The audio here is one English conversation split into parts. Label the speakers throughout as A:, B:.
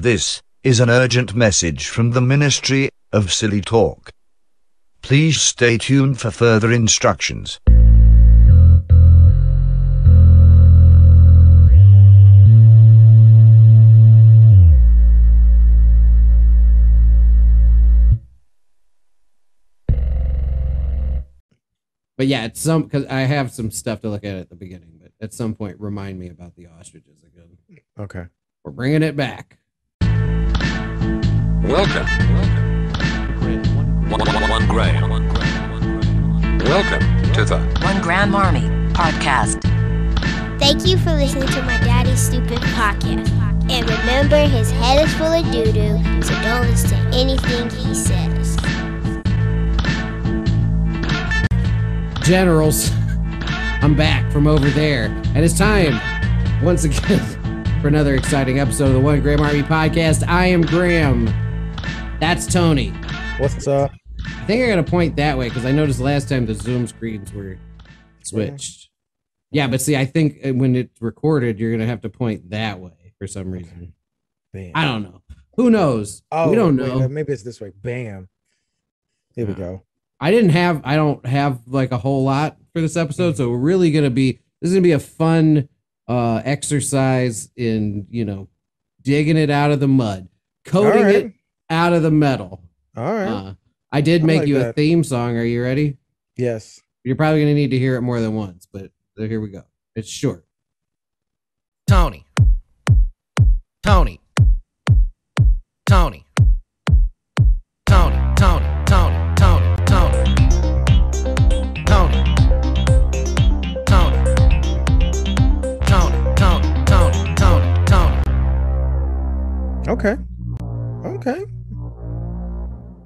A: This is an urgent message from the Ministry of Silly Talk. Please stay tuned for further instructions.
B: But yeah, at some because I have some stuff to look at at the beginning, but at some point, remind me about the ostriches again.
C: Okay.
B: We're bringing it back.
D: Welcome. One, one, one gray. Welcome to the
E: One Grand Marmy Podcast.
F: Thank you for listening to my daddy's stupid podcast. And remember, his head is full of doo doo, so don't listen to anything he says.
B: Generals, I'm back from over there, and it's time once again for another exciting episode of the One Graham Army Podcast. I am Graham. That's Tony.
C: What's up?
B: I think I got to point that way because I noticed last time the Zoom screens were switched. Yeah, but see, I think uh, when it's recorded, you're gonna have to point that way for some reason.
C: Bam.
B: I don't know. Who knows?
C: Oh,
B: we don't know.
C: uh, maybe it's this way. Bam. Here we go.
B: I didn't have I don't have like a whole lot for this episode, so we're really gonna be this is gonna be a fun uh exercise in you know digging it out of the mud, coating
C: All right.
B: it out of the metal.
C: All right.
B: Uh, I did
C: I
B: make
C: like
B: you a theme song. Are you ready?
C: yes.
B: You're probably gonna need to hear it more than once, but here we go. It's short.
G: Tony. Tony. Tony. Tony. Tony. Tony. Tony. Tony. Tony. Tony. Tony. Tony. Tony. Tony. Tony.
C: Okay. Okay.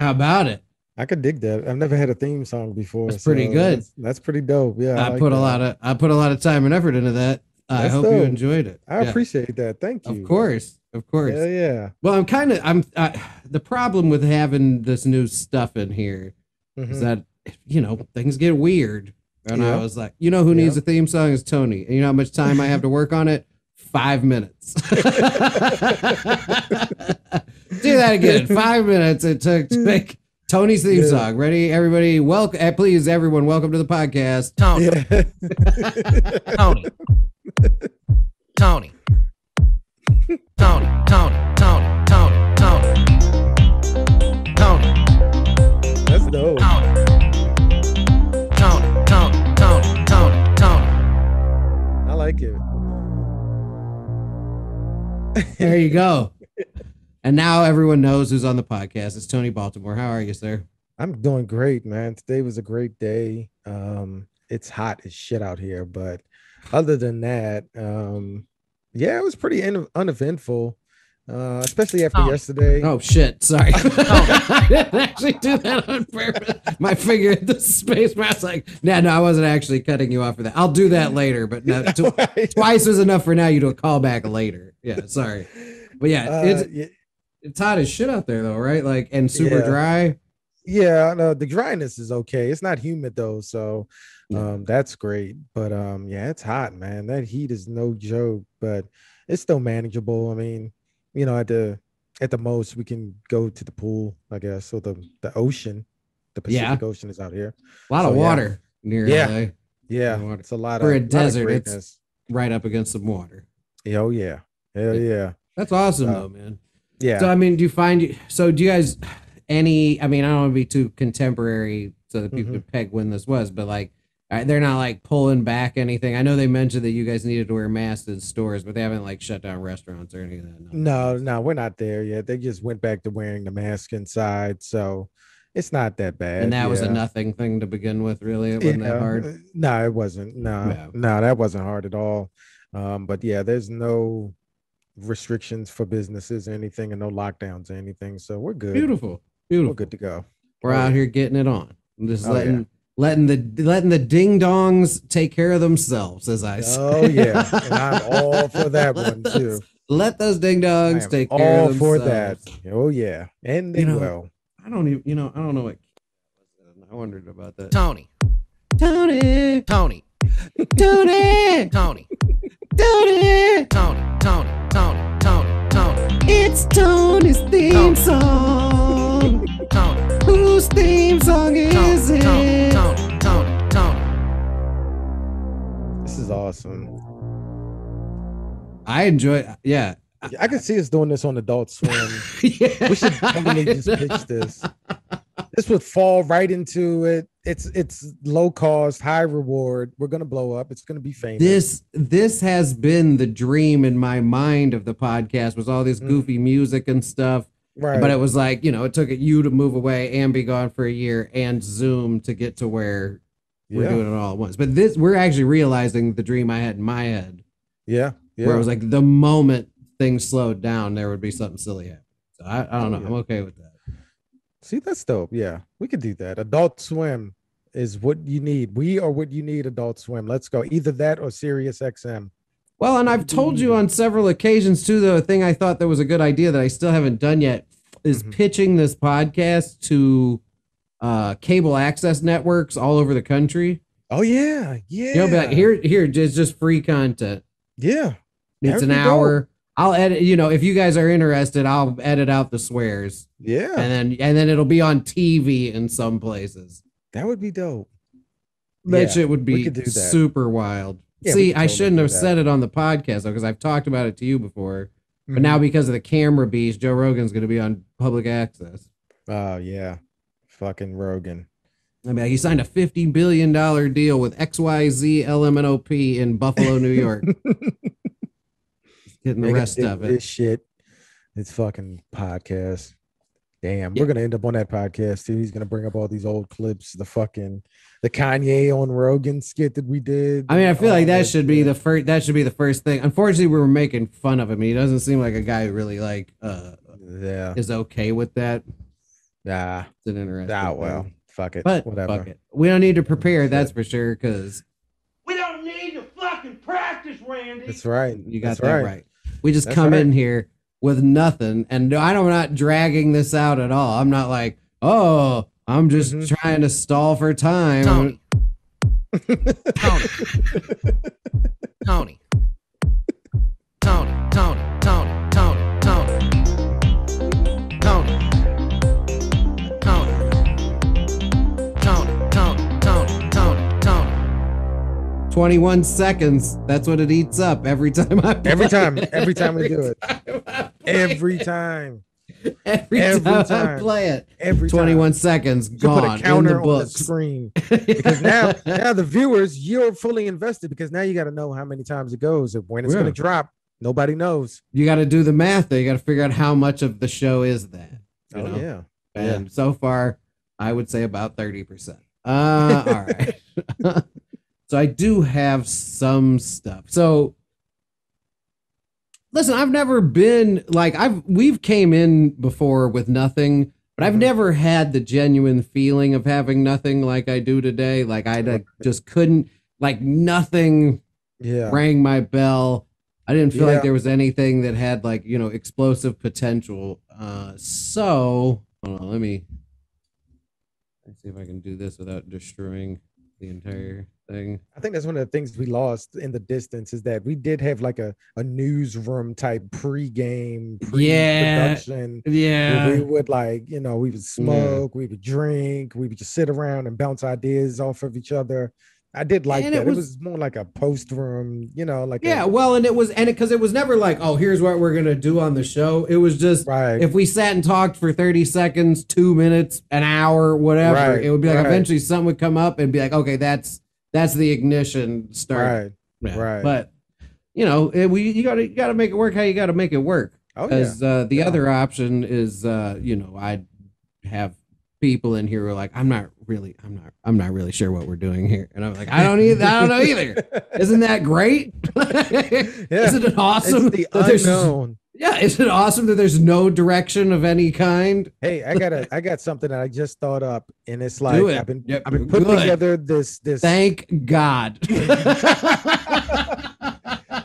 B: How about it?
C: I could dig that. I've never had a theme song before.
B: That's pretty good.
C: That's, that's pretty dope. Yeah.
B: I,
C: like
B: put a lot of I put a lot of time and effort into that. I
C: That's
B: hope you enjoyed it.
C: I
B: Yeah.
C: appreciate that. Thank you.
B: Of course, of course.
C: Yeah, yeah.
B: Well, I'm kind of I'm I, the problem with having this new stuff in here is
C: Mhm.
B: that you know things get weird, and I was like, you know, who needs
C: Yeah.
B: a theme song is Tony, and you know how much time I have to work on it. Five minutes. Do that again. Five minutes it took to make Tony's theme
C: Yeah.
B: song. Ready, everybody? Welcome, uh, please, everyone, welcome to the podcast.
G: Tony.
C: Yeah.
G: Tony. Tony. Tony. Tony. Tony. Tony. Tony. Tony.
C: That's dope.
G: Tony. Tony. Tony. Tony. Tony. Tony.
C: I like it.
B: There you go. And now everyone knows who's on the podcast. It's Tony Baltimore. How are you, sir?
C: I'm doing great, man. Today was a great day. Um, it's hot as shit out here, but other than that, um, yeah, it was pretty un- uneventful. Uh, especially after
G: Oh.
C: yesterday.
B: Oh shit! Sorry, I didn't actually do that on purpose. My finger hit the space mouse. Like, nah, no, I wasn't actually cutting you off for that. I'll do that later, but no, tw- twice was enough for now. You do a call back later. Yeah, sorry, but yeah,
C: Uh,
B: it's
C: yeah,
B: it's hot as shit out there though, right? Like, and super
C: Yeah.
B: dry.
C: yeah, no, the dryness is okay. It's not humid though, so um, that's great. But um, yeah, it's hot, man. That heat is no joke, but it's still manageable. I mean, you know, at the at the most, we can go to the pool, I guess. So the the ocean, the
B: Yeah.
C: Pacific Ocean is out here.
B: A lot of
C: So, yeah.
B: water near
C: Yeah.
B: LA,
C: Yeah,
B: water.
C: it's a lot
B: For
C: of
B: a
C: lot of
B: desert, it's- right up against some water.
C: Yeah, oh yeah, hell
B: Yeah.
C: yeah,
B: That's awesome
C: Uh,
B: though, man.
C: Yeah.
B: So I mean, do you find so? Do you guys any? I mean, I don't want to be too contemporary so that people
C: Mhm.
B: can peg when this was, but like they're not like pulling back anything. I know they mentioned that you guys needed to wear masks in stores, but they haven't like shut down restaurants or anything. Like that,
C: no, no, we're not there yet. They just went back to wearing the mask inside, so it's not that bad.
B: and that was a nothing thing to begin with. Really, it wasn't that hard.
C: uh, No, it wasn't. No,
B: Yeah.
C: no, that wasn't hard at all. Um, but yeah, there's no restrictions for businesses or anything, and no lockdowns or anything. So we're good.
B: Beautiful,
C: We're
B: beautiful.
C: good to go.
B: We're
C: Oh,
B: out
C: yeah.
B: here getting it on. Just
C: Oh, yeah.
B: letting letting the letting the ding dongs take care of themselves, as I say.
C: Oh yeah, and I'm all for that one too.
B: Let those ding dongs
C: am
B: take care
C: all
B: of
C: for
B: themselves.
C: that. Oh yeah, and they
B: You know,
C: will.
B: I don't even, you know, I don't know what. I wondered about that.
G: Tony.
B: Tony,
G: Tony.
B: Tony,
G: Tony.
B: Tony,
G: Tony. Tony. Tony. Tony. Tony.
B: it's It's Tony's theme song.
G: Tony,
B: Whose theme song is
G: Tony, Tony,
B: it?
G: Tony, Tony, Tony.
C: This is awesome.
B: I enjoy. Yeah.
C: I can see us doing this on Adult Swim.
B: yeah.
C: We should totally just pitch this. This would fall right into it. It's it's low cost, high reward. We're gonna blow up. It's gonna be famous.
B: This this has been the dream in my mind of the podcast was all this
C: Mm.
B: goofy music and stuff.
C: right.
B: But it was like, you know, it took it you to move away and be gone for a year and Zoom to get to where we're
C: yeah.
B: doing it all at once. But this we're actually realizing the dream I had in my head.
C: yeah. Yeah.
B: Where it was like the moment things slowed down, there would be something silly happening. So I, I don't know.
C: Oh, yeah.
B: I'm okay with that.
C: See, that's dope. Yeah, we could do that. Adult Swim is what you need. We are what you need. Adult Swim. Let's go. Either that or Sirius XM.
B: Well, and I've told you on several occasions too. The thing I thought that was a good idea that I still haven't done yet is
C: Mhm.
B: pitching this podcast to uh, cable access networks all over the country.
C: Oh yeah, yeah.
B: You know, like, here, here, just just free content.
C: Yeah,
B: It's an hour. I'll edit. You know, if you guys are interested, I'll edit out the swears,
C: yeah.
B: and then and then it'll be on TV in some places.
C: That would be dope.
B: That
C: Yeah,
B: shit would be
C: could do that.
B: super wild.
C: Yeah,
B: See,
C: could
B: I shouldn't have
C: that.
B: said it on the podcast though, because I've talked about it to you before. But
C: Mhm.
B: now because of the camera beast, Joe Rogan's going to be on public access.
C: Oh yeah, fucking Rogan.
B: I mean, he signed a fifty billion dollar deal with XYZ LMNOP in Buffalo, New York. He's getting the
C: They
B: rest
C: do
B: of
C: This shit. It's fucking podcast. Damn,
B: Yeah.
C: we're gonna end up on that podcast too. He's gonna bring up all these old clips, the fucking the Kanye on Rogan skit that we did.
B: I mean, I feel like that should be the first. That should be the first thing. Unfortunately, we were making fun of him. He doesn't seem like a guy who really like uh
C: yeah.
B: is okay with that.
C: Nah,
B: It's an interesting.
C: nah.
B: thing.
C: Well, fuck it.
B: but
C: whatever.
B: fuck it. We don't need to prepare.
C: Shit.
B: That's for sure. Because
D: We don't need to fucking practice, Randy.
C: That's right.
B: You got
C: That's
B: that
C: right.
B: right. We just
C: That's
B: come
C: right.
B: in here with nothing, and no- I'm not dragging this out at all. I'm not like, oh, I'm just
C: Mhm.
B: trying to stall for time.
G: Tony. Tony. Tony. Tony.
B: 21 seconds. That's what it eats up every time I play
C: Every time,
B: it.
C: every time we do it. Every time.
B: every,
C: every
B: time, I play it.
C: Every
B: 21
C: time.
B: seconds
C: should put a counter
B: in the
C: on the screen because now, now the viewers, you're fully invested because now you got to know how many times it goes and when it's
B: Yeah.
C: going to drop. Nobody knows.
B: you got to do the math there. You got to figure out how much of the show is that.
C: Oh
B: know?
C: yeah.
B: And so far, I would say about 30%. Uh, all right. So I do have some stuff. So listen, I've never been like I've we've came in before with nothing, but I've
C: Mhm.
B: never had the genuine feeling of having nothing like I do today. Like I like, just couldn't like nothing
C: Yeah.
B: rang my bell. I didn't feel
C: Yeah.
B: like there was anything that had like, you know, explosive potential. Uh so hold on, let me let's see if I can do this without destroying the entire thing.
C: I think that's one of the things we lost in the distance is that we did have like a, a newsroom type pre-game pre-production. where
B: Yeah.
C: we would like, you know, we would smoke, we would drink, we would just sit around and bounce ideas off of each other. I did like
B: And
C: that. It was,
B: was-
C: more like a post room, you know, like a-
B: Yeah, well, and it was and it because it was never like, oh, here's what we're gonna do on the show. It was just
C: right.
B: if we sat and talked for 30 seconds, two minutes, an hour, whatever,
C: Right,
B: it would be like
C: right.
B: eventually something would come up and be like, okay, that's that's the ignition start.
C: right.
B: Yeah.
C: right.
B: But you know, it, we you gotta you gotta make it work how you gotta make it work.
C: Oh yeah.
B: Because uh, the
C: Yeah.
B: other option is uh, you know, I'd have people in here who are like, I'm not really I'm not I'm not really sure what we're doing here. And I'm like, I don't either I don't know either. Isn't that great? yeah. Isn't it awesome?
C: It's the unknown.
B: Yeah, isn't it awesome that there's no direction of any kind?
C: Hey, I got a I got something that I just thought up, and it's like
B: it.
C: I've been
B: Yep,
C: I've been putting
B: good.
C: together this this.
B: Thank God.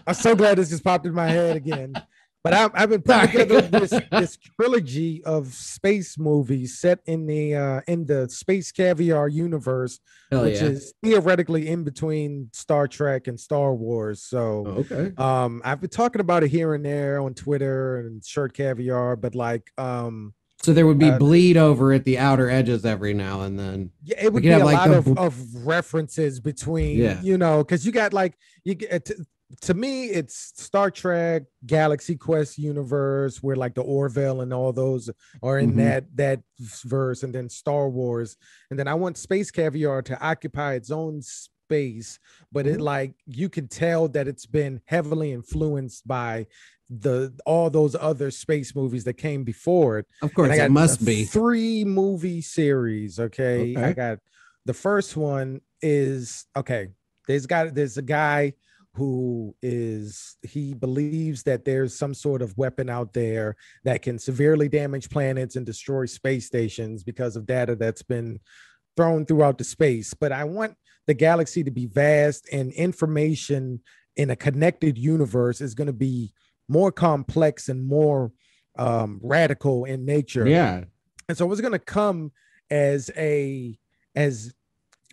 C: I'm so glad this just popped in my head again. But I, I've been putting together this, this trilogy of space movies set in the uh, in the space caviar universe,
B: Hell
C: which
B: yeah.
C: is theoretically in between Star Trek and Star Wars. So
B: Oh, okay.
C: um, I've been talking about it here and there on Twitter and Shirt Caviar, but like um,
B: So there would be
C: uh,
B: bleed over at the outer edges every now and then.
C: yeah, it would be
B: have,
C: a
B: like,
C: lot
B: the
C: of, of references between
B: Yeah.
C: you know because you got like you get to, me it's star trek galaxy quest universe where like the orville and all those are in
B: Mhm.
C: that that verse and then star wars and then i want space caviar to occupy its own space but
B: Mm-hmm.
C: it like you can tell that it's been heavily influenced by the all those other space movies that came before it
B: Of course, it must be.
C: three movie series. Okay? I got the first one is okay. There's got there's a guy who is he believes that there's some sort of weapon out there that can severely damage planets and destroy space stations because of data that's been thrown throughout the space. But I want the galaxy to be vast and information in a connected universe is going to be more complex and more um, radical in nature.
B: Yeah.
C: And so it's going to come as a as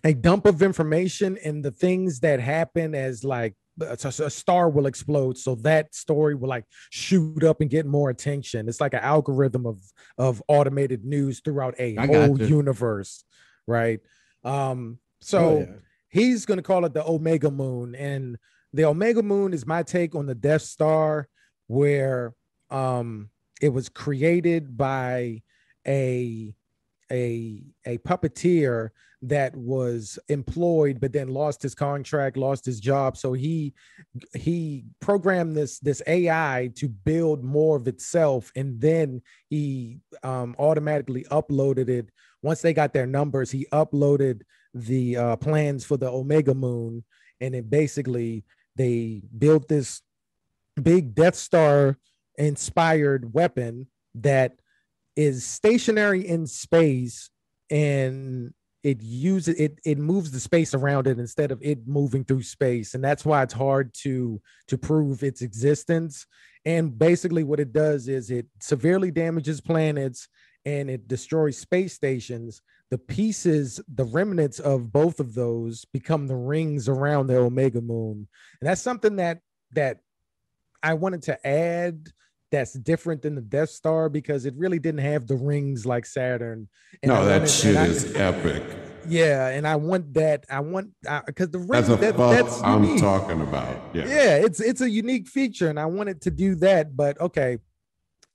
C: a dump of information and the things that happen as like a, a star will explode so that story will like shoot up and get more attention it's like an algorithm of of automated news throughout a
B: I
C: whole universe right um so
B: Oh, yeah.
C: he's going to call it the Omega Moon. And the Omega Moon is my take on the Death Star, where um, it was created by a a a puppeteer that was employed but then lost his contract lost his job. So he he programmed this this ai to build more of itself and then he um automatically uploaded it. Once they got their numbers he uploaded the uh, plans for the Omega Moon, and it basically they built this big Death Star inspired weapon that is stationary in space and it uses it it moves the space around it instead of it moving through space and that's why it's hard to to prove its existence and basically what it does is it severely damages planets and it destroys space stations the pieces, the remnants of both of those become the rings around the Omega Moon. And that's something that that I wanted to add that's different than the Death Star because it really didn't have the rings like Saturn. And I
H: no, that
C: wanted-
H: shit
C: and I-
H: is epic.
C: yeah, and I want that. I want because the
H: That's
C: rings
H: a
C: that, that's
H: I'm
C: unique.
H: talking about. Yeah.
C: Yeah, it's it's a unique feature, and I wanted to do that. But okay,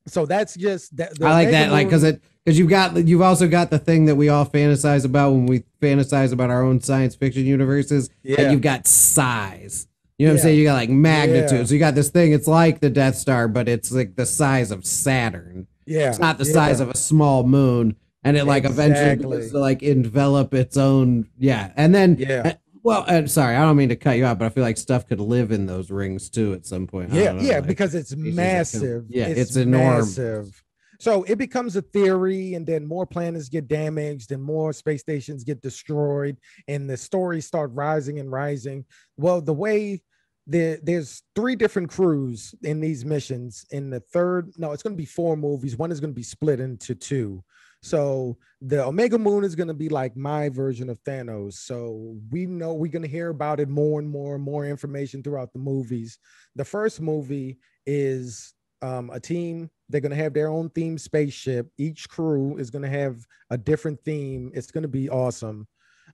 C: so that's just that. the
B: I like that, like, because it because you've got you've also got the thing that we all fantasize about when we fantasize about our own science fiction universes.
C: Yeah.
B: that you've got size. You know what I'm saying? You got like magnitudes.
C: Yeah.
B: So you got this thing. It's like the Death Star, but it's like the size of Saturn.
C: yeah,
B: It's not the
C: yeah.
B: size of a small moon, and it like eventually
C: Exactly.
B: begins to like envelop its own. Yeah, and then
C: Yeah.
B: well, uh, sorry, I don't mean to cut you out, but I feel like stuff could live in those rings too at some point.
C: Yeah,
B: know,
C: yeah,
B: like-
C: because it's
B: species that can-
C: massive.
B: yeah, it's enormous.
C: Massive. So it becomes a theory, and then more planets get damaged, and more space stations get destroyed, and the stories start rising and rising. Well, the way there, there's three different crews in these missions. In the third, no, it's going to be four movies. One is going to be split into two. So the Omega Moon is going to be like my version of Thanos. So we know we're going to hear about it more and more and more information throughout the movies. The first movie is um, a team. They're going to have their own theme spaceship. Each crew is going to have a different theme. It's going to be awesome.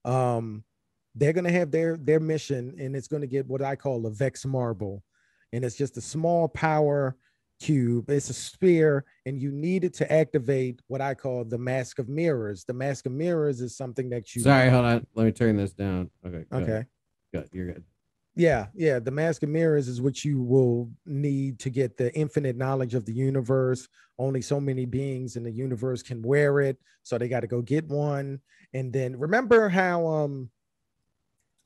C: Um, they're going to have their their mission, and it's going to get what I call a Vex Marble, and it's just a small power cube. It's a sphere, and you need it to activate what I call the Mask of Mirrors. The Mask of Mirrors is something that you.
B: Sorry, hold on. Let me turn this down. Okay. Good.
C: Okay.
B: Good. You're good.
C: Yeah, yeah. The Mask of Mirrors is what you will need to get the infinite knowledge of the universe. Only so many beings in the universe can wear it, so they got to go get one. And then remember how um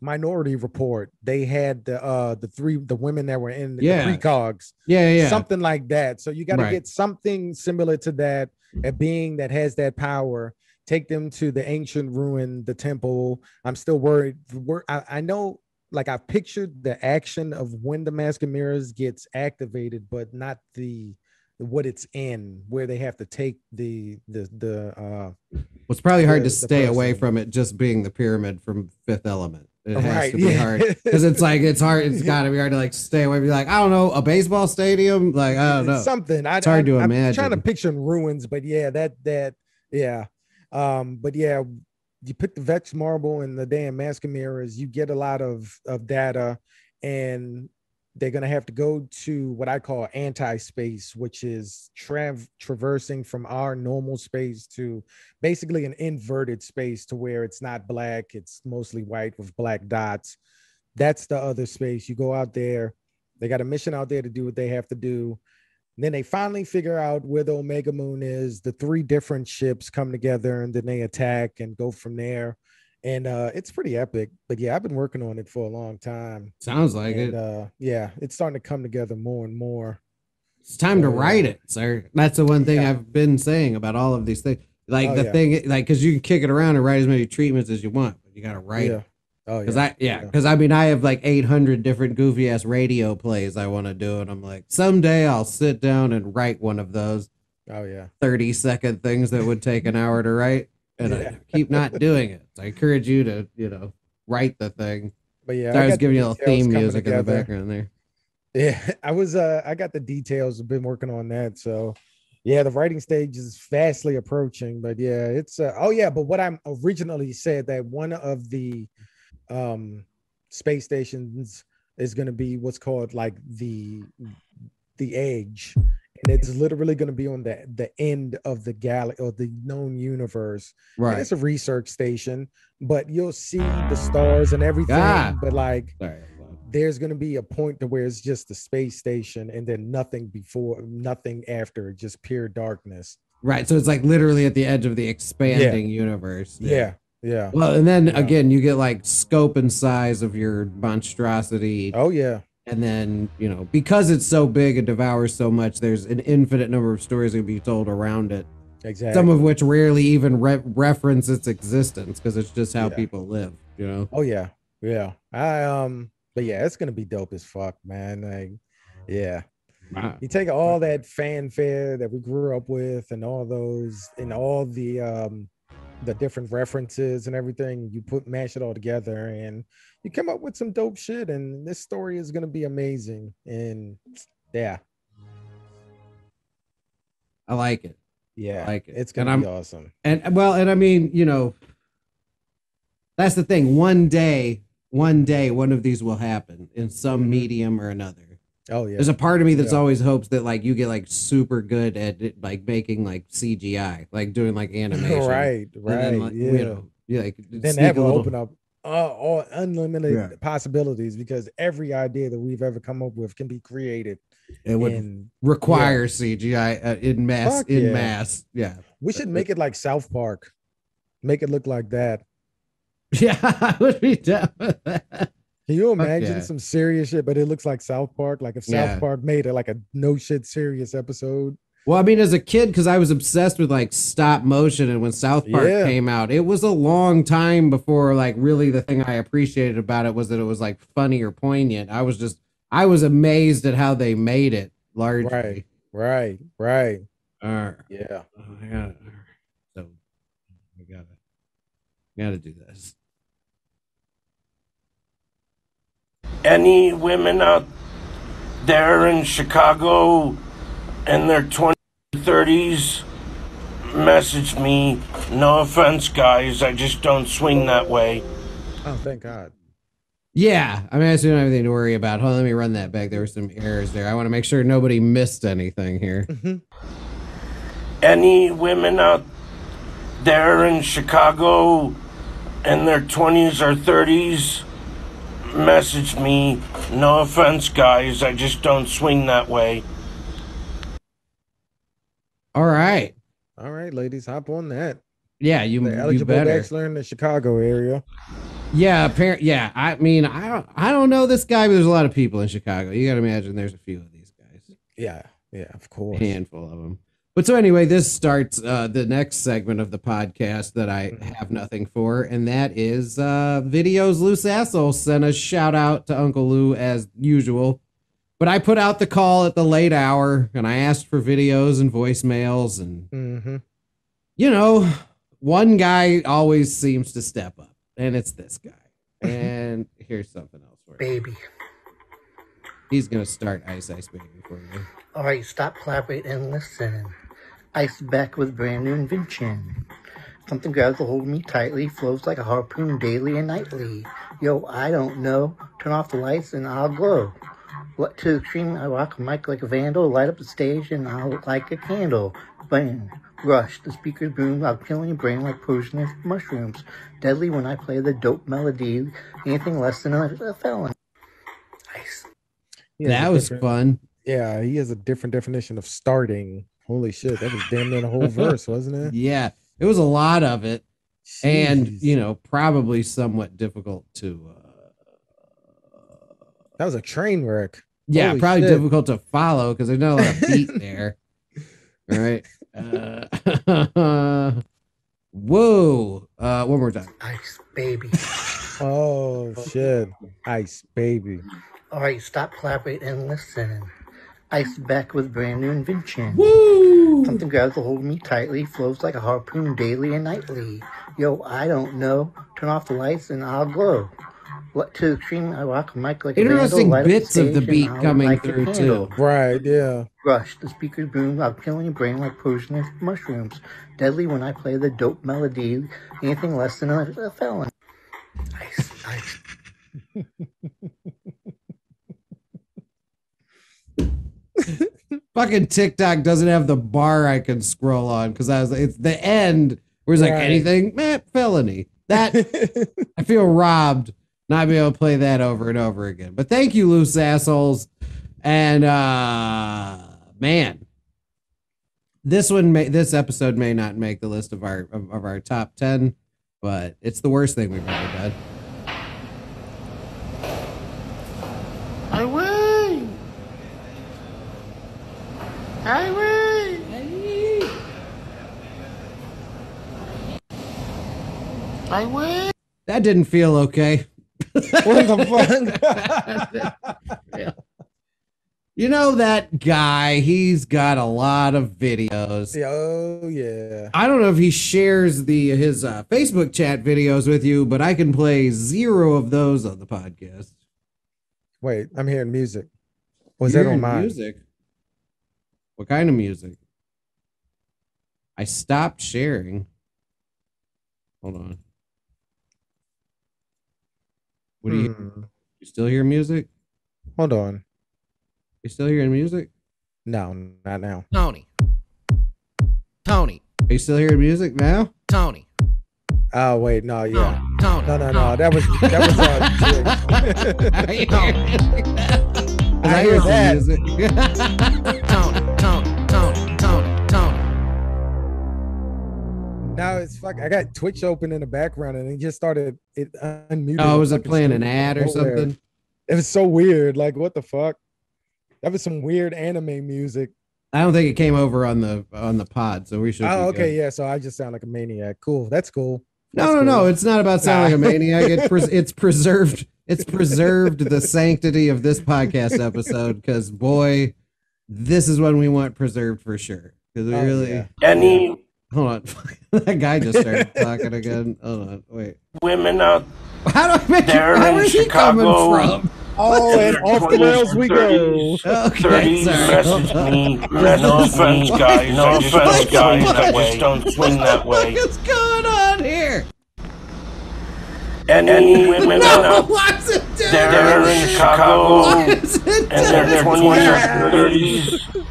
C: Minority Report they had the uh the three the women that were in the
B: Yeah.
C: precogs,
B: Yeah, yeah.
C: something like that. So you got to
B: Right.
C: get something similar to that, a being that has that power. Take them to the ancient ruin, the temple. I'm still worried. wor- I, I know like I've pictured the action of when the mask and mirrors gets activated, but not the what it's in, where they have to take the the the uh
B: Well, it's probably hard
C: the-
B: to stay away from it just being the pyramid from Fifth Element. It has
C: Right,
B: to be
C: yeah.
B: hard because it's like it's hard. It's got to be hard to like stay away. Be like, I don't know, a baseball stadium. Like I don't know.
C: something. I,
B: It's hard to
C: I, I'm trying to picture in ruins, but yeah, that that yeah. Um, but yeah, you put the Vex marble and the damn mask mirrors, you get a lot of of data, and they're gonna have to go to what I call anti-space, which is trav- traversing from our normal space to basically an inverted space to where it's not black, it's mostly white with black dots. That's the other space. You go out there, they got a mission out there to do what they have to do. And then they finally figure out where the Omega Moon is. The three different ships come together and then they attack and go from there. And uh, it's pretty epic. But yeah, I've been working on it for a long time.
B: Sounds like
C: and
B: it.
C: uh, yeah, it's starting to come together more and more.
B: It's time to
C: uh,
B: write it, sir. That's the one thing
C: Yeah.
B: I've been saying about all of these things. Like
C: Oh,
B: the
C: yeah.
B: thing, like because you can kick it around and write as many treatments as you want, but you got to write
C: yeah.
B: it.
C: Oh,
B: Because
C: yeah.
B: I, yeah, because I mean, I have like 800 different goofy ass radio plays I want to do, and I'm like, someday I'll sit down and write one of those
C: Oh, yeah.
B: 30 second things that would take an hour to write, and
C: Yeah.
B: I keep not doing it. So I encourage you to, you know, write the thing.
C: But yeah,
B: Sorry, I was giving you a little theme music in the background there.
C: Yeah, I was uh I got the details, I've been working on that. So yeah, the writing stage is fastly approaching, but yeah, it's uh, oh yeah, but what I'm originally said that one of the um space stations is going to be what's called like the the edge and it's literally going to be on the the end of the galaxy or the known universe And
B: Right.
C: it's a research station but you'll see the stars and everything
B: Ah.
C: but like
B: Sorry.
C: there's going to be a point to where it's just the space station and then nothing before nothing after just pure darkness
B: Right. So it's like literally at the edge of the expanding universe.
C: yeah yeah
B: Well, and then
C: Yeah.
B: again, you get like scope and size of your monstrosity.
C: oh yeah
B: And then, you know, because it's so big and devours so much, there's an infinite number of stories that can be told around it.
C: exactly
B: Some of which rarely even re- reference its existence because it's just how
C: Yeah.
B: people live, you know?
C: oh yeah yeah i um but yeah it's gonna be dope as fuck man like yeah you take all that fanfare that we grew up with and all those and all the um the different references and everything you put mash it all together and you come up with some dope shit and this story is going to be amazing and yeah
B: I like it.
C: yeah
B: Like it.
C: it's going to be
B: I'm-
C: awesome
B: And well, and I mean, you know, that's the thing. One day, one day, one of these will happen in some medium or another.
C: Oh yeah
B: There's a part of me that's
C: Yeah.
B: always hopes that like you get like super good at it, like making like CGI, like doing like animation.
C: right right
B: then, like,
C: yeah
B: You know, you like
C: then that will
B: little-
C: open up uh, all unlimited
B: Yeah.
C: possibilities because every idea that we've ever come up with can be created
B: It would
C: and
B: require CGI uh, in mass.
C: Fuck
B: in
C: yeah.
B: mass, yeah,
C: we should make it like south park make it look like that
B: yeah. I would be down with that.
C: Can you imagine
B: yeah.
C: some serious shit, but it looks like South Park? Like if South
B: Yeah.
C: Park made it like a no shit serious episode.
B: Well, I mean, as a kid, because I was obsessed with like stop motion, and when South Park
C: Yeah.
B: came out, it was a long time before like really the thing I appreciated about it was that it was like funny or poignant. I was just I was amazed at how they made it largely.
C: Right. Right, right.
B: Uh,
C: Yeah.
B: I gotta, so I gotta, gotta do this.
H: Any women out there in Chicago in their 20s, 30s, message me. No offense, guys, I just don't swing that way.
C: Oh, thank God.
B: Yeah, I mean, I still don't have anything to worry about. Hold on, let me run that back. There were some errors there. I want to make sure nobody missed anything here. Mm-hmm.
H: Any women out there in Chicago in their 20s or 30s, message me. No offense, guys, I just don't swing that way.
B: All right.
C: All right, ladies, hop on that.
B: Yeah, you,
C: The
B: you
C: eligible
B: better.
C: bachelor in the Chicago area.
B: Yeah, apparent. Yeah, I mean, I don't, I don't know this guy, but there's a lot of people in Chicago. You got to imagine there's a few of these guys,
C: Yeah, yeah, of course,
B: a
C: course.
B: handful of them. But so anyway, this starts uh, the next segment of the podcast that I have nothing for, and that is uh, videos. Loose asshole sent a shout out to Uncle Lou as usual, but I put out the call at the late hour and I asked for videos and voicemails, and
C: Mm-hmm.
B: you know, one guy always seems to step up, and it's this guy. And here's something else for you.
I: Baby.
B: He's gonna start Ice Ice Baby for you.
I: All right, stop clapping and listen. Ice back with brand new invention. Something grabs a hold of me tightly, flows like a harpoon daily and nightly. Yo, I don't know. Turn off the lights and I'll glow. What to the extreme, I rock a mic like a vandal, light up the stage and I'll look like a candle. Bang, rush, the speakers boom, I'll kill your brain like poisonous mushrooms. Deadly when I play the dope melody, anything less than a, a felon. Ice.
C: He
B: That was
C: different-
B: fun.
C: Yeah, he has a different definition of starting. Holy shit, that was damn near the whole verse, wasn't it?
B: Yeah, it was a lot of it. and you know probably somewhat difficult to uh
C: that was a train wreck.
B: yeah
C: Holy
B: probably
C: shit.
B: difficult to follow because there's not a lot of beat there right. uh, whoa uh one more time
I: Ice, baby.
C: Oh shit, ice baby.
I: All right, stop clapping and listen. Ice back with brand new invention.
B: Woo!
I: Something grabs a hold of me tightly, flows like a harpoon daily and nightly. Yo, I don't know. Turn off the lights and I'll glow. What to the extreme, I rock a mic like a
B: Interesting
I: vandal, light up
B: bits of the beat coming
I: a
B: through, too.
C: Right, yeah.
I: Rush, the speakers boom, I'm killing your brain like poisonous mushrooms. Deadly when I play the dope melody, anything less than a, a felon. Ice, ice.
B: fucking tiktok doesn't have the bar i can scroll on because i was it's the end where it's like
C: Right.
B: anything man felony that I feel robbed not being able to play that over and over again. But thank you, loose assholes. And uh man, this one may this episode may not make the list of our of, of our top ten, but it's the worst thing we've ever done.
D: I win! I win! I win!
B: That didn't feel okay.
C: what the fuck?
B: You know that guy, he's got a lot of videos.
C: Oh yeah.
B: I don't know if he shares the his uh, Facebook chat videos with you, but I can play zero of those on the podcast.
C: Wait, I'm hearing music. Was
B: You're
C: that on
B: in
C: mine?
B: Music. What kind of music? I stopped sharing. Hold on. What do you?
C: Hmm.
B: You still hear music?
C: Hold on.
B: You still hearing music?
C: No, not now.
G: Tony. Tony.
B: Are you still hearing music now?
G: Tony.
C: Oh wait, no, yeah.
G: Tony.
C: No, no, no. That was that was uh
B: Are you
C: I hear
B: some
C: that. Now it's fuck. I got Twitch open in the background, and it just started it unmuted.
B: oh, was it playing an ad or
C: out nowhere.
B: something?
C: It was so weird. Like, what the fuck? That was some weird anime music.
B: I don't think it came over on the on the pod, so we should.
C: Oh, okay,
B: good.
C: yeah. So I just sound like a maniac. Cool. That's cool.
B: No,
C: That's
B: no, no.
C: cool.
B: It's not about sounding
C: Nah.
B: like a maniac. It pres- it's preserved. It's preserved the sanctity of this podcast episode because boy, this is one we want preserved for sure. Because we
C: Oh,
B: really
C: yeah.
H: Any
B: hold on. that guy just started talking again. Hold on, wait.
H: women out
B: How do I make?
H: There
B: Where
H: in
B: is he coming from?
C: Oh, and off the rails we go.
B: Okay,
H: 30s
B: sorry.
H: message me. No offense, guys. No offense, guys. I just don't swing that way.
B: What's going on here?
H: And any women
B: No,
H: out
B: what's it doing?
H: there in Chicago
B: What is it
H: and
B: doing?
H: their 20s or 30s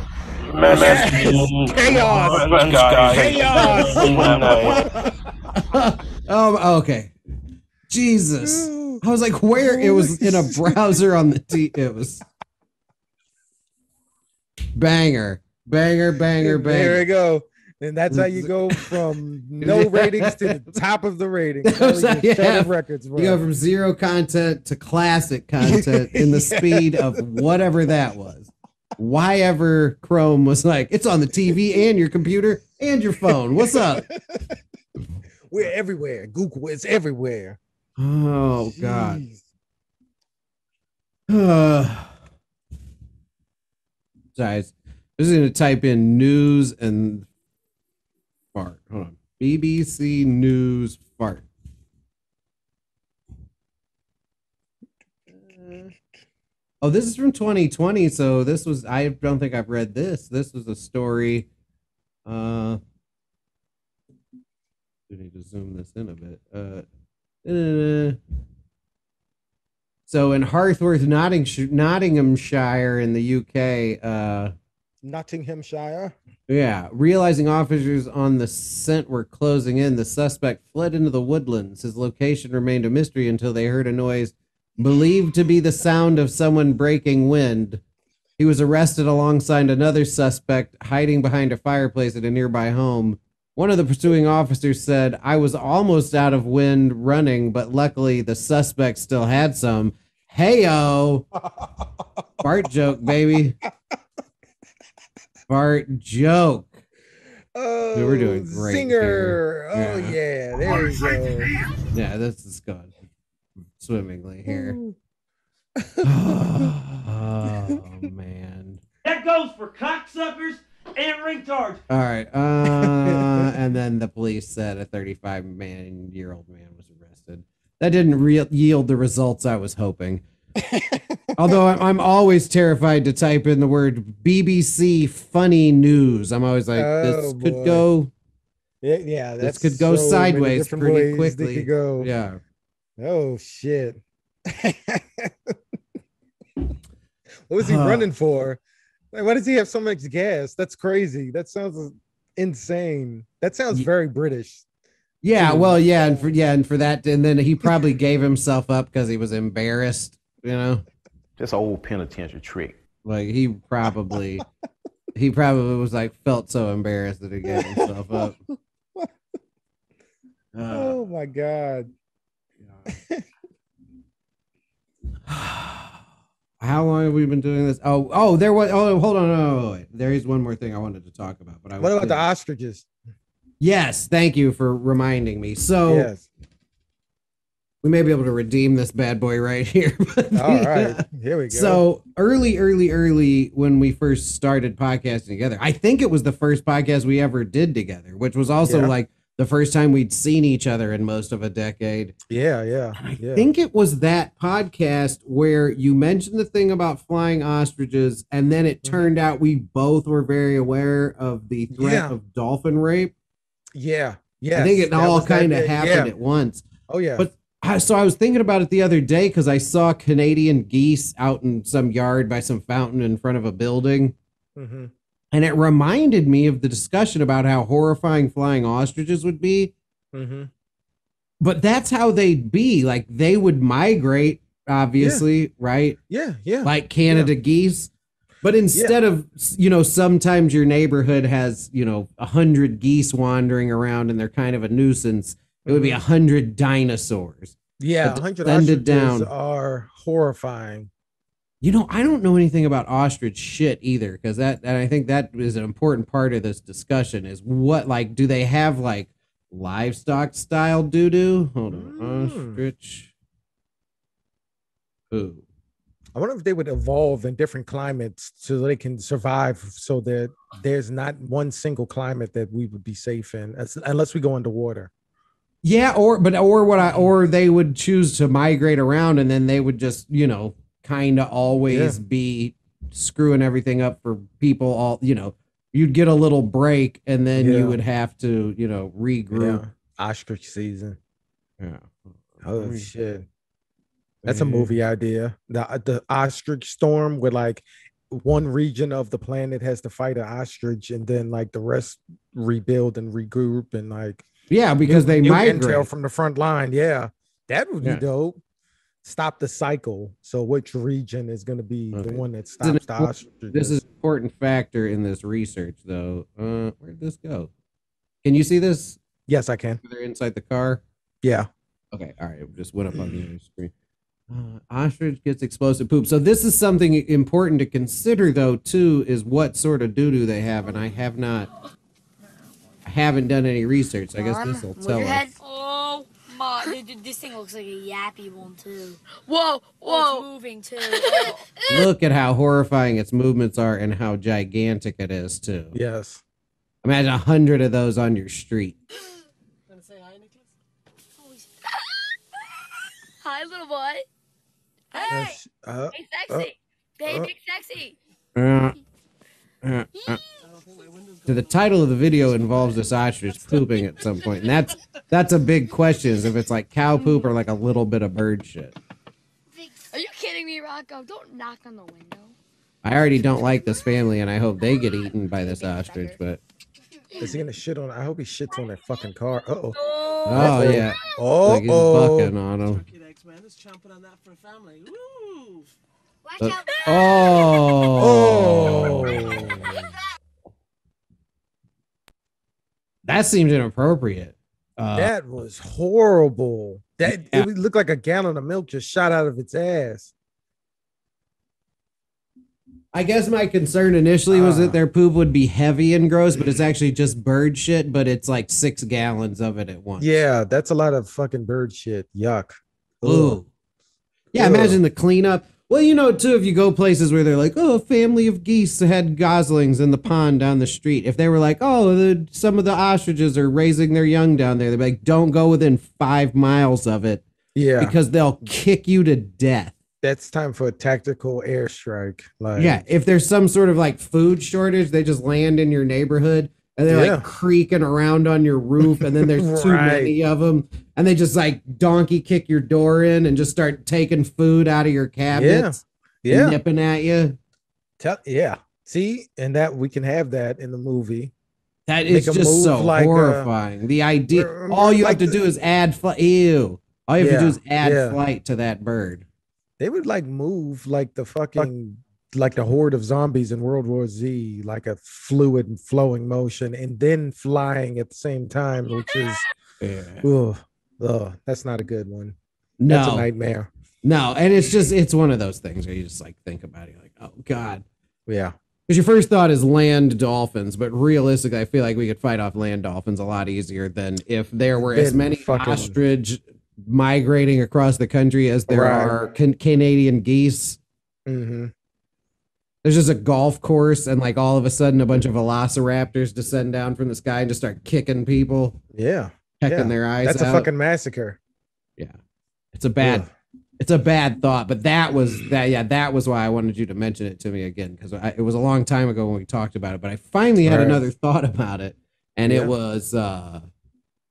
H: message me.
C: Chaos.
H: No offense, guys. I just don't swing that way.
B: Oh, okay. Jesus. I was like, where? It was in a browser on the T. It was banger, banger, banger, banger.
C: There we go. And that's how you go from no ratings to the top of the ratings. How
B: So,
C: you
B: yeah.
C: of records, bro.
B: You go from zero content to classic content in the
C: Yeah.
B: speed of whatever that was. Why ever Chrome was like, it's on the TV and your computer and your phone. What's up?
C: We're everywhere. Google is everywhere.
B: Oh God. Uh, guys, I'm just gonna type in news and fart. Hold on. BBC News fart. Oh, this is from 2020. So this was I don't think I've read this. This was a story. Uh we need to zoom this in a bit. Uh, uh, so in Harthworth, Notting- Nottinghamshire in the UK, uh,
C: Nottinghamshire.
B: yeah, realizing officers on the scent were closing in, the suspect fled into the woodlands. His location remained a mystery until they heard a noise believed to be the sound of someone breaking wind. He was arrested alongside another suspect hiding behind a fireplace at a nearby home. One of the pursuing officers said, I was almost out of wind running, but luckily the suspect still had some. Heyo! Bart joke, baby. Bart joke.
C: Oh,
B: we're doing oh, great
C: Singer.
B: here.
C: Oh
B: Yeah.
C: yeah, there we go.
B: Yeah, this is going swimmingly here. oh, man.
D: That goes for cocksuckers and retards.
B: All right. Uh, and then the police said a 35 man year old man was arrested. That didn't re- yield the results I was hoping. Although I'm, I'm always terrified to type in the word BBC funny news. I'm always like,
C: Oh,
B: this could
C: boy.
B: go,
C: Yeah, yeah.
B: this could go
C: so
B: sideways pretty
C: ways
B: quickly.
C: go.
B: Yeah.
C: Oh shit. what was he
B: Huh.
C: running for? Like, why does he have so much gas? That's crazy. That sounds insane. That sounds very British.
B: Yeah, well, yeah, and for yeah, and for that, and then he probably gave himself up because he was embarrassed. You know,
J: That's an old penitentiary trick.
B: like he probably, he probably was like felt so embarrassed that he gave himself up. Uh,
C: oh my god.
B: how long have we been doing this? Oh, oh, there was. Oh, hold on, no, no, wait. there is one more thing I wanted to talk about, but I
C: What about the ostriches?
B: Yes, thank you for reminding me. So
C: Yes.
B: we may be able to redeem this bad boy right here. but-
C: All right. Here we go.
B: So early, early, early when we first started podcasting together, I think it was the first podcast we ever did together, which was also
C: Yeah.
B: like the first time we'd seen each other in most of a decade.
C: yeah, yeah.
B: I
C: yeah.
B: think it was that podcast where you mentioned the thing about flying ostriches, and then it
C: Mhm.
B: turned out we both were very aware of the threat
C: Yeah.
B: of dolphin rape.
C: yeah. Yeah.
B: I think it all kind of happened at once.
C: Oh yeah.
B: But I, so I was thinking about it the other day because I saw Canadian geese out in some yard by some fountain in front of a building.
C: hmm
B: And it reminded me of the discussion about how horrifying flying ostriches would be.
C: hmm
B: But that's how they'd be. Like they would migrate, obviously, right?
C: Yeah, yeah.
B: Like Canada geese. But instead of, you know, sometimes your neighborhood has, you know, a hundred geese wandering around and they're kind of a nuisance. It would be a hundred dinosaurs.
C: yeah,
B: but
C: 100
B: descended
C: ostriches
B: down.
C: are horrifying.
B: You know, I don't know anything about ostrich shit either, because that and I think that is an important part of this discussion is what like do they have like livestock style doo doo? Hold on.
C: Mm.
B: Ostrich. Ooh.
C: I wonder if they would evolve in different climates so they can survive so that there's not one single climate that we would be safe in as- unless we go underwater.
B: Yeah, or but or what I or they would choose to migrate around and then they would just, you know, kind of always
C: Yeah.
B: be screwing everything up for people all, you know, you'd get a little break and then
C: Yeah.
B: you would have to, you know, regroup.
C: Yeah. Ostrich season.
B: Yeah.
C: Oh shit. That's a movie idea. The the ostrich storm where like one region of the planet has to fight an ostrich and then like the rest rebuild and regroup and like
B: Yeah, because
C: new-
B: they
C: new
B: migrate.
C: intel from the front line. Yeah. That would be
B: Yeah.
C: dope. Stop the cycle. So which region is gonna be
B: Okay.
C: the one that
B: This
C: stops the
B: important-
C: ostriches?
B: This is an important factor in this research, though. Uh, where'd this go? Can you see this?
C: yes, I can.
B: They're inside the car.
C: Yeah.
B: Okay, all right. It just went up on the other screen. Uh, ostrich gets explosive poop. So this is something important to consider, though. Too is what sort of doo doo they have, and I have not, I haven't done any research. I guess this will tell us.
K: Oh my! Dude, dude, this thing looks like a yappy one too. Whoa! Whoa! it's moving too. Oh.
B: Look at how horrifying its movements are, and how gigantic it is too.
C: Yes.
B: Imagine a hundred of those on your street.
K: Hi, little boy. Hey,
C: uh,
K: hey, sexy. hey,
C: uh.
K: big sexy.
B: Uh, uh, uh. So the title of the video involves this ostrich pooping at some point, and that's that's a big question: is if it's like cow poop or like a little bit of bird shit.
K: Are you kidding me, Rocco? Don't knock on the window.
B: I already don't like this family, and I hope they get eaten by this ostrich. But
C: Is he gonna shit on? I hope he shits on their fucking car. Uh oh.
B: oh yeah,
C: Oh,
B: like he's
C: oh.
B: bucking on them.
G: man is chomping on that for family. Woo!
B: Uh, oh,
C: Oh.
B: That seems inappropriate. Uh,
C: that was horrible. That
B: Yeah.
C: it looked like a gallon of milk just shot out of its ass.
B: I guess my concern initially was
C: Ah.
B: that their poop would be heavy and gross, but it's actually just bird shit. But it's like six gallons of it at once.
C: Yeah, that's a lot of fucking bird shit. Yuck.
B: Ooh. Yeah,
C: Ugh.
B: imagine the cleanup. Well, you know, too, if you go places where they're like, oh, a family of geese had goslings in the pond down the street. If they were like, oh, the, some of the ostriches are raising their young down there, they'd be like, don't go within five miles of it
C: Yeah,
B: because they'll kick you to death.
C: that's time for a tactical airstrike. Like,
B: Yeah, if there's some sort of like food shortage, they just land in your neighborhood and they're
C: Yeah.
B: like creaking around on your roof, and then there's too
C: Right.
B: many of them, and they just like donkey kick your door in and just start taking food out of your cabinets, and
C: yeah,
B: nipping at you.
C: tell, yeah. See, and that we can have that in the movie.
B: That
C: Make
B: is
C: a
B: just so
C: like, uh,
B: horrifying. the idea, all you
C: like
B: have to
C: the-
B: do is add flight. Ew. All you have to do is add
C: yeah.
B: flight to that bird.
C: They would like move like the fucking like the horde of zombies in World War Z, like a fluid and flowing motion, and then flying at the same time, which is
B: Yeah.
C: ugh, ugh, that's not a good one. That's a
B: No,
C: nightmare.
B: no, and it's just it's one of those things where you just like think about it, you're like, oh god.
C: Yeah.
B: Because your first thought is land dolphins, but realistically, I feel like we could fight off land dolphins a lot easier than if there were as many
C: fucking-
B: ostrich migrating across the country as there
C: Right.
B: are can- Canadian geese.
C: hmm
B: There's just a golf course, and like all of a sudden, a bunch of velociraptors descend down from the sky and just start kicking people,
C: Yeah.
B: pecking
C: Yeah.
B: their eyes
C: That's
B: out.
C: a fucking massacre.
B: yeah, it's a bad.
C: Ugh.
B: It's a bad thought, but that was that. Yeah, that was why I wanted you to mention it to me again because it was a long time ago when we talked about it. But I finally had
C: Right.
B: another thought about it, and
C: Yeah.
B: it was uh,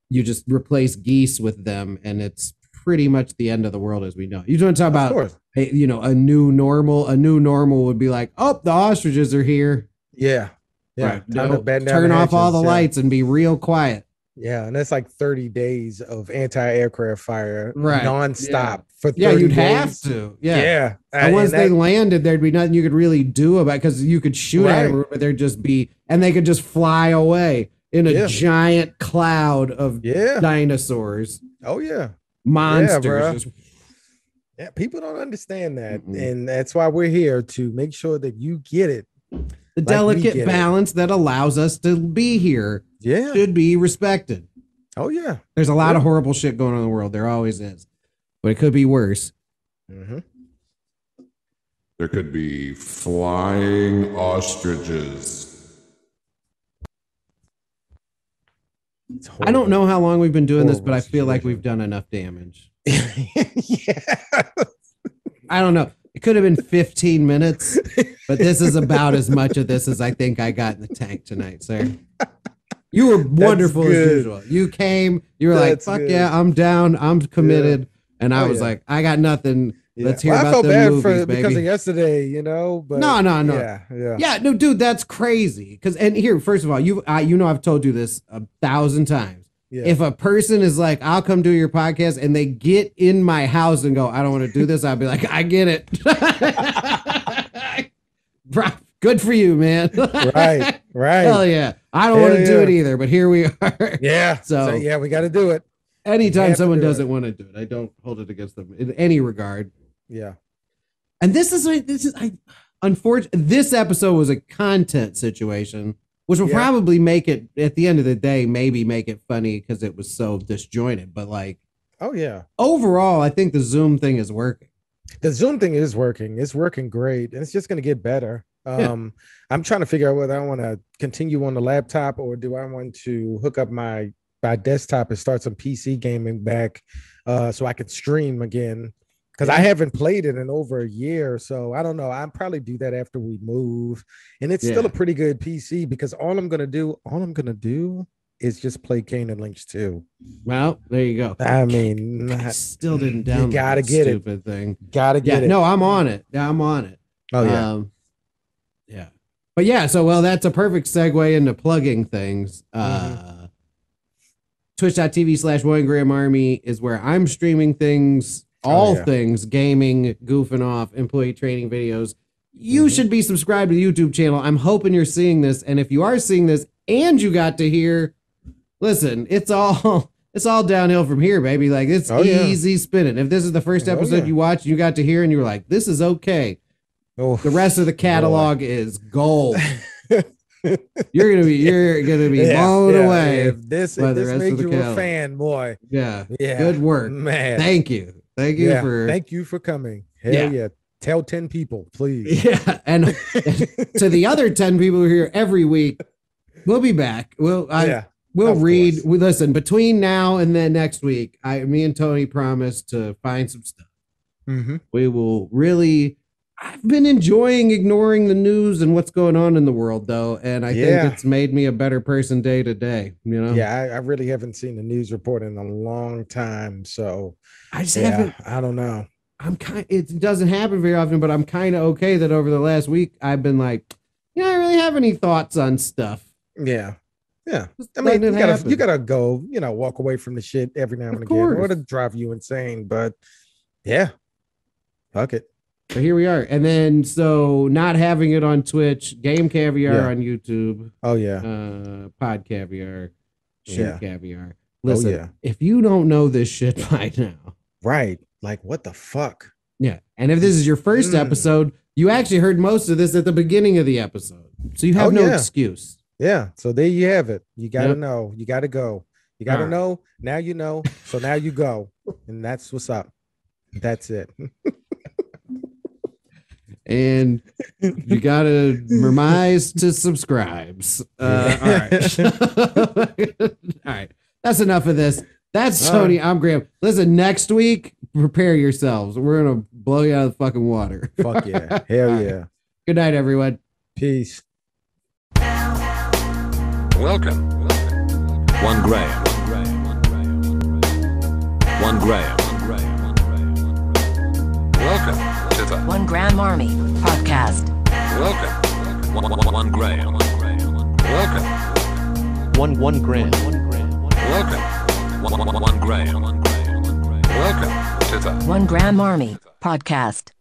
B: you just replace geese with them, and it's pretty much the end of the world as we know. You want to talk
C: Of
B: about, you know, a new normal? A new normal would be like, oh, the ostriches are here.
C: Yeah. Yeah.
B: Right. No, turn off all the
C: yeah.
B: lights and be real quiet.
C: Yeah, and that's like 30 days of anti-aircraft fire
B: Right,
C: nonstop for 30
B: Yeah, you'd
C: days.
B: have to. Yeah.
C: Yeah.
B: And
C: and
B: once they
C: that-
B: landed, there'd be nothing you could really do about because you could shoot at them, but there'd just be, and they could just fly away in a
C: Yeah.
B: giant cloud of
C: Yeah.
B: dinosaurs,
C: Oh yeah.
B: monsters.
C: Bruh.
B: just-
C: Yeah, people don't understand that.
B: Mm-mm.
C: And that's why we're here to make sure that you get it.
B: the
C: we
B: delicate
C: get it.
B: balance that allows us to be here
C: Yeah.
B: should be respected.
C: Oh yeah.
B: There's a lot of horrible shit going on in the world. There always is, but it could be worse.
C: Mm-hmm.
L: There could be flying ostriches.
B: I don't know how long we've been doing this, but I
C: Horrible
B: feel like we've done enough damage.
C: Yeah.
B: I don't know. It could have been 15 minutes, but this is about as much of this as I think I got in the tank tonight, sir. You were wonderful as usual. You came, you were
C: That's
B: like, fuck
C: good.
B: yeah, I'm down, I'm committed. And I
C: Oh,
B: was
C: yeah.
B: like, I got nothing.
C: Yeah.
B: Let's hear
C: Well, I
B: about
C: felt bad
B: movies,
C: for because of yesterday, you know. But
B: No, no, no.
C: Yeah, yeah.
B: Yeah, no, dude, that's crazy. Because and here, first of all, you I, you know I've told you this a thousand times.
C: Yeah.
B: If a person is like, I'll come do your podcast, and they get in my house and go, I don't want to do this, I'll be like, I get it. Good for you, man.
C: right, right.
B: Hell yeah. I don't want to do it either, but here we are.
C: Yeah.
B: So-
C: So, yeah, we got to do it.
B: Anytime someone
C: do
B: doesn't
C: it.
B: want to do it, I don't hold it against them in any regard.
C: Yeah.
B: And this is this is I unfortunately this episode was a content situation, which will
C: Yeah.
B: probably make it at the end of the day, maybe make it funny because it was so disjointed. But like
C: Oh yeah.
B: overall, I think the Zoom thing is working.
C: The Zoom thing is working. It's working great, and it's just going to get better.
B: Yeah.
C: Um, I'm trying to figure out whether I want to continue on the laptop or do I want to hook up my my desktop and start some PC gaming back, uh, so I could stream again. Because I haven't played it in over a year, so I don't know. I'll probably do that after we move, and it's still a pretty good PC. Because all I'm gonna do, all I'm gonna do, is just play Kane and Lynch 2.
B: Well, there you go.
C: I mean,
B: I still didn't
C: You
B: download
C: gotta
B: that
C: get it.
B: stupid thing.
C: gotta
B: Yeah,
C: get it.
B: no, I'm on it. Yeah, I'm on it.
C: Oh yeah.
B: Um, yeah. But yeah, so well, that's a perfect segue into plugging things.
C: Mm-hmm.
B: Uh twitch.tv slash Boy and Graham Army is where I'm streaming things, all
C: Oh, yeah.
B: things gaming, goofing off, employee training videos. You
C: Mm-hmm.
B: should be subscribed to the YouTube channel. I'm hoping you're seeing this. And if you are seeing this and you got to hear, listen, it's all it's all downhill from here, baby. Like it's
C: Oh, yeah.
B: easy spinning. If this is the first
C: Oh,
B: episode
C: yeah.
B: you watch, you got to hear and you were like, this is okay.
C: Oh,
B: The rest of the catalog is gold. you're gonna be you're gonna be
C: Yeah,
B: blown
C: yeah,
B: away.
C: If this, if this
B: rest
C: made
B: of the
C: you a fan, boy.
B: Yeah.
C: Yeah.
B: Good work.
C: Man.
B: Thank you. Thank you
C: yeah.
B: for
C: Thank you for coming. Hell
B: Yeah.
C: yeah. Tell 10 people, please.
B: Yeah. And to the other 10 people who are here every week, we'll be back. We'll I
C: Yeah,
B: we'll read
C: course.
B: we listen between now and then next week. I me and Tony promise to find some stuff.
C: Mm-hmm.
B: We will really I've been enjoying ignoring the news and what's going on in the world though, and I
C: Yeah.
B: think it's made me a better person day to day. You know,
C: Yeah, I, I really haven't seen the news report in a long time. So
B: I just
C: yeah,
B: haven't
C: I don't know.
B: I'm kind. It doesn't happen very often, but I'm kind of okay that over the last week I've been like, you know, I really have any thoughts on stuff.
C: Yeah. Yeah. I mean, you gotta
B: happen.
C: you gotta go, you know, walk away from the shit every now and
B: Of
C: again, or
B: course.
C: to drive you insane. But yeah. Fuck it.
B: But here we are, and then so not having it on Twitch, Game Caviar
C: Yeah.
B: on YouTube,
C: Oh yeah.
B: uh, Pod Caviar, Shoot
C: Yeah.
B: Caviar.
C: Oh,
B: Listen,
C: yeah.
B: if you don't know this shit by now,
C: Right. Like what the fuck?
B: yeah, and if this is your first
C: Mm.
B: episode, you actually heard most of this at the beginning of the episode, so you have
C: Oh,
B: no
C: yeah.
B: excuse.
C: Yeah. So there you have it. You gotta
B: Yep.
C: know. You gotta go. You gotta
B: Alright.
C: know. Now you know. So now you go. And that's what's up. That's it.
B: and you gotta mermise to subscribes. Uh, all right, all right. That's enough of this. That's
C: All
B: Tony. I'm Graham. Listen, next week, prepare yourselves. We're gonna blow you out of the fucking water.
C: Fuck yeah. Hell yeah.
B: Good night, everyone.
C: Peace.
M: Welcome. One Graham. One Graham. Welcome to
E: One Graham Army podcast.
M: Welcome. One, one, one Graham. Welcome.
J: One one grand.
M: Welcome. One, one, one Graham. Welcome to the
E: One Graham Army podcast.